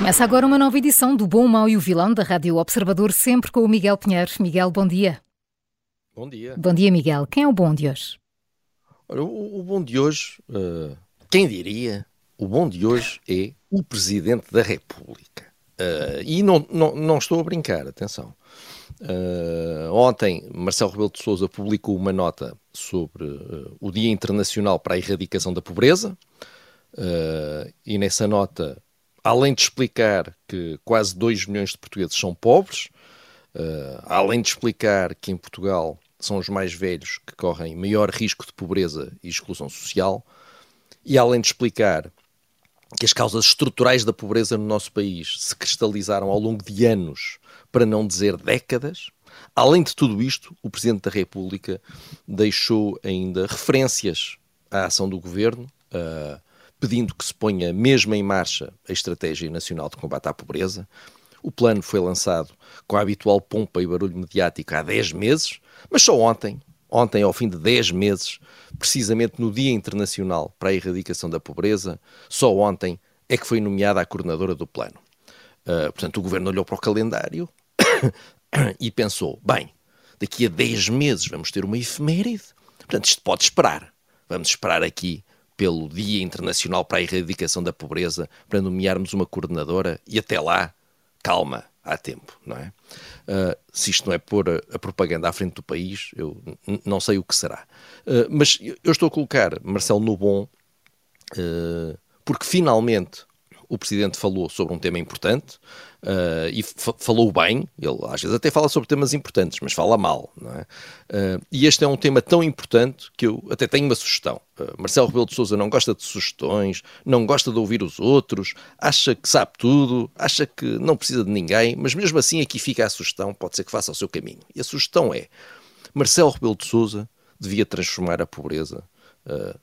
Começa agora uma nova edição do Bom, Mau e o Vilão da Rádio Observador, sempre com o Miguel Pinheiro. Miguel, bom dia. Bom dia. Bom dia, Miguel. Quem é o bom de hoje? Olha, o, o bom de hoje, uh, quem diria, o bom de hoje é o Presidente da República. Uh, e não, não, não estou a brincar, atenção. Uh, ontem, Marcelo Rebelo de Sousa publicou uma nota sobre o Dia Internacional para a Erradicação da Pobreza, e nessa nota além de explicar que quase 2 milhões de portugueses são pobres, uh, além de explicar que em Portugal são os mais velhos que correm maior risco de pobreza e exclusão social, e além de explicar que as causas estruturais da pobreza no nosso país se cristalizaram ao longo de anos, para não dizer décadas, além de tudo isto, o Presidente da República deixou ainda referências à ação do governo. Uh, pedindo que se ponha mesmo em marcha a Estratégia Nacional de Combate à Pobreza. O plano foi lançado com a habitual pompa e barulho mediático há 10 meses, mas só ontem, ontem ao fim de 10 meses, precisamente no Dia Internacional para a Erradicação da Pobreza, só ontem é que foi nomeada a coordenadora do plano. Uh, portanto, o governo olhou para o calendário e pensou: bem, daqui a 10 meses vamos ter uma efeméride, portanto, isto pode esperar. Vamos esperar aqui pelo Dia Internacional para a Erradicação da Pobreza, para nomearmos uma coordenadora e até lá, calma, há tempo, não é? Uh, se isto não é pôr a, a, propaganda à frente do país, eu não sei o que será. Uh, mas eu estou a colocar Marcelo no bom, uh, porque finalmente o Presidente falou sobre um tema importante uh, e falou bem, ele às vezes até fala sobre temas importantes, mas fala mal, não é? Uh, e este é um tema tão importante que eu até tenho uma sugestão. Uh, Marcelo Rebelo de Sousa não gosta de sugestões, não gosta de ouvir os outros, acha que sabe tudo, acha que não precisa de ninguém, mas mesmo assim aqui fica a sugestão, pode ser que faça o seu caminho. E a sugestão é, Marcelo Rebelo de Sousa devia transformar a pobreza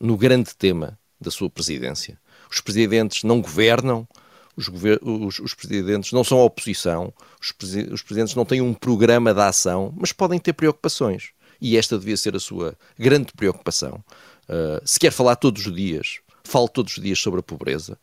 no grande tema da sua presidência os presidentes não governam, os, os, os presidentes não são oposição, os, os presidentes não têm um programa de ação, mas podem ter preocupações. E esta devia ser a sua grande preocupação. Uh, se quer falar todos os dias, fale todos os dias sobre a pobreza,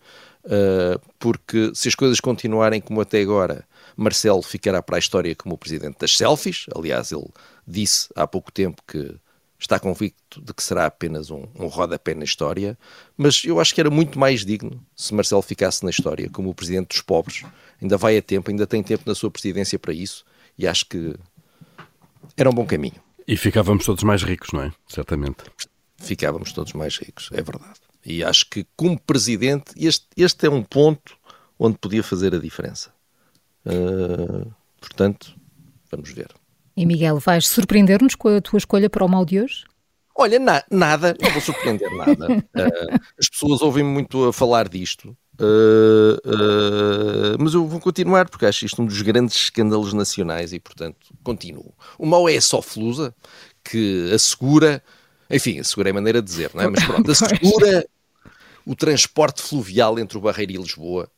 uh, porque se as coisas continuarem como até agora, Marcelo ficará para a história como o presidente das selfies. Aliás, ele disse há pouco tempo que está convicto de que será apenas um, um rodapé na história, mas eu acho que era muito mais digno se Marcelo ficasse na história como o presidente dos pobres. Ainda vai a tempo, ainda tem tempo na sua presidência para isso, e acho que era um bom caminho. E ficávamos todos mais ricos, não é? Certamente. Ficávamos todos mais ricos, é verdade. E acho que, como presidente, este, este é um ponto onde podia fazer a diferença. Uh, portanto, vamos ver. E Miguel, vais surpreender-nos com a tua escolha para o mal de hoje? Olha, na, nada, não vou surpreender nada. Uh, as pessoas ouvem-me muito a falar disto, uh, uh, mas eu vou continuar porque acho isto um dos grandes escândalos nacionais e, portanto, continuo. O mal é a Soflusa, que assegura, enfim, assegura é maneira de dizer, não é? Mas pronto, assegura o transporte fluvial entre o Barreiro e Lisboa.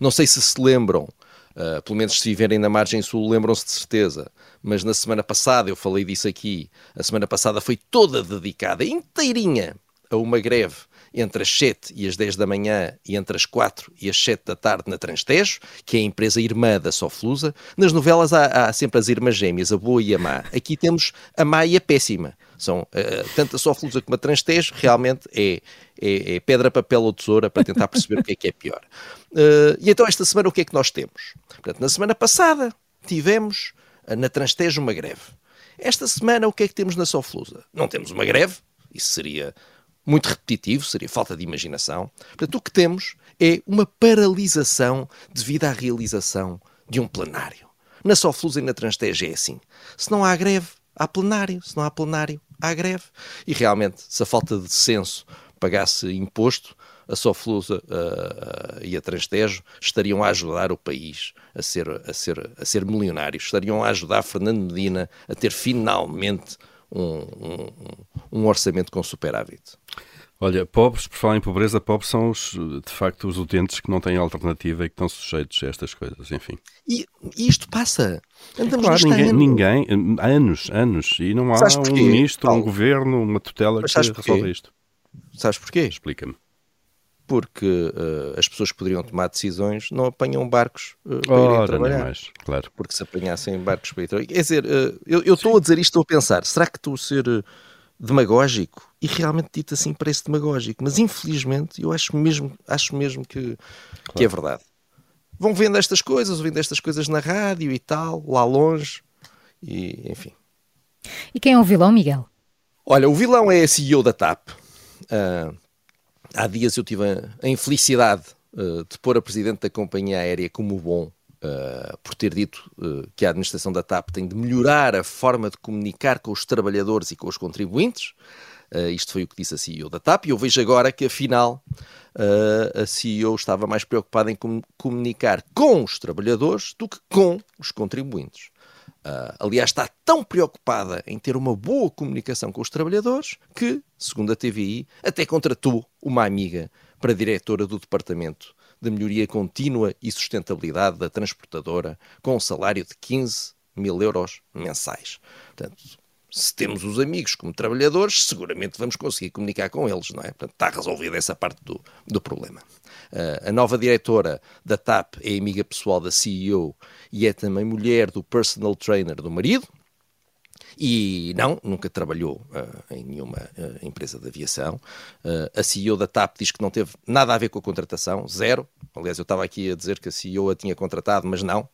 não sei se se lembram Uh, pelo menos se viverem na margem sul, lembram-se de certeza. Mas na semana passada, eu falei disso aqui, a semana passada foi toda dedicada, inteirinha, a uma greve entre as 7 e as 10 da manhã e entre as 4 e as 7 da tarde na Transtejo, que é a empresa irmã da Soflusa. Nas novelas há, há, sempre as irmãs gêmeas, a boa e a má. Aqui temos a má e a péssima. São uh, tanto a Soflusa como a Transtejo, realmente é, é, é, pedra, papel ou tesoura para tentar perceber o que é que é pior. Uh, e então esta semana o que é que nós temos? Portanto, na semana passada tivemos uh, na Transtejo uma greve. Esta semana o que é que temos na Soflusa? Não temos uma greve, isso seria muito repetitivo, seria falta de imaginação. Portanto, o que temos é uma paralisação devido à realização de um plenário. Na Soflusa e na Transteja é assim. Se não há greve, há plenário. Se não há plenário, há greve. E realmente, se a falta de senso pagasse imposto, a Soflusa uh, uh, e a Transtejo estariam a ajudar o país a ser, a, ser, a ser milionários, estariam a ajudar Fernando Medina a ter finalmente um, um, um orçamento com superávit. Olha, pobres, por falar em pobreza, pobres são os, de facto os utentes que não têm alternativa e que estão sujeitos a estas coisas, enfim. E, e isto passa. Andamos claro, ninguém, ninguém, anos, anos, e não há um ministro, um governo, uma tutela que resolva isto. Sabes porquê? Explica-me porque uh, as pessoas que poderiam tomar decisões não apanham barcos uh, para Ora, irem trabalhar. Mais, claro. Porque se apanhassem barcos para ir trabalhar. Quer dizer, uh, eu estou a dizer isto, estou a pensar, será que a ser demagógico? E realmente dito assim parece demagógico, mas infelizmente eu acho mesmo, acho mesmo que, claro. que é verdade. Vão vendo estas coisas, ouvindo estas coisas na rádio e tal, lá longe, e enfim. E quem é o vilão, Miguel? Olha, o vilão é a CEO da TAP. Uh, há dias eu tive a, a infelicidade uh, de pôr a presidente da companhia aérea como bom Uh, por ter dito uh, que a administração da TAP tem de melhorar a forma de comunicar com os trabalhadores e com os contribuintes. Uh, isto foi o que disse a CEO da TAP, e eu vejo agora que, afinal, a CEO estava mais preocupada em com comunicar com os trabalhadores do que com os contribuintes. aliás, está tão preocupada em ter uma boa comunicação com os trabalhadores que, segundo a TVI, até contratou uma amiga para diretora do departamento de melhoria contínua e sustentabilidade da transportadora, com um salário de 15 mil euros mensais. Portanto, se temos os amigos como trabalhadores, seguramente vamos conseguir comunicar com eles, não é? Portanto, está resolvida essa parte do, do problema. Uh, a nova diretora da TAP é amiga pessoal da CEO e é também mulher do personal trainer do marido, e não, nunca trabalhou uh, em nenhuma uh, empresa de aviação. Uh, a CEO da TAP diz que não teve nada a ver com a contratação, zero. Aliás, eu estava aqui a dizer que a CEO a tinha contratado, mas não.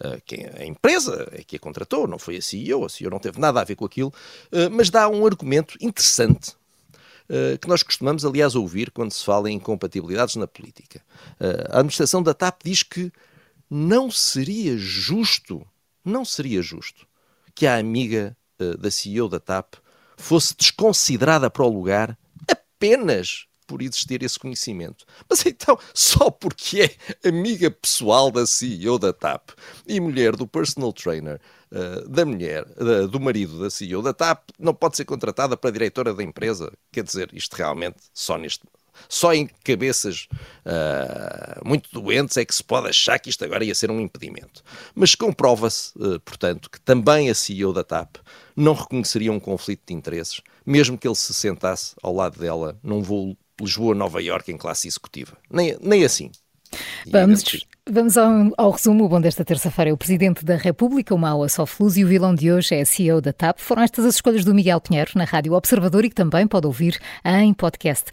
a empresa é que a contratou, não foi a CEO. A CEO não teve nada a ver com aquilo, mas dá um argumento interessante que nós costumamos, aliás, ouvir quando se fala em incompatibilidades na política. a administração da TAP diz que não seria justo, não seria justo que a amiga uh, da CEO da TAP fosse desconsiderada para o lugar apenas por existir esse conhecimento. Mas então, só porque é amiga pessoal da CEO da TAP e mulher do personal trainer uh, da mulher, uh, do marido da CEO da TAP, não pode ser contratada para diretora da empresa? Quer dizer, isto realmente só neste só em cabeças uh, muito doentes é que se pode achar que isto agora ia ser um impedimento. Mas comprova-se, uh, portanto, que também a CEO da TAP não reconheceria um conflito de interesses, mesmo que ele se sentasse ao lado dela num voo Lisboa-Nova York em classe executiva. Nem, nem assim. Vamos, vamos ao, ao, resumo. O bom desta terça-feira é o Presidente da República, o mau a Sofluz, e o vilão de hoje é a CEO da TAP. Foram estas as escolhas do Miguel Pinheiro na Rádio Observador e que também pode ouvir em podcast.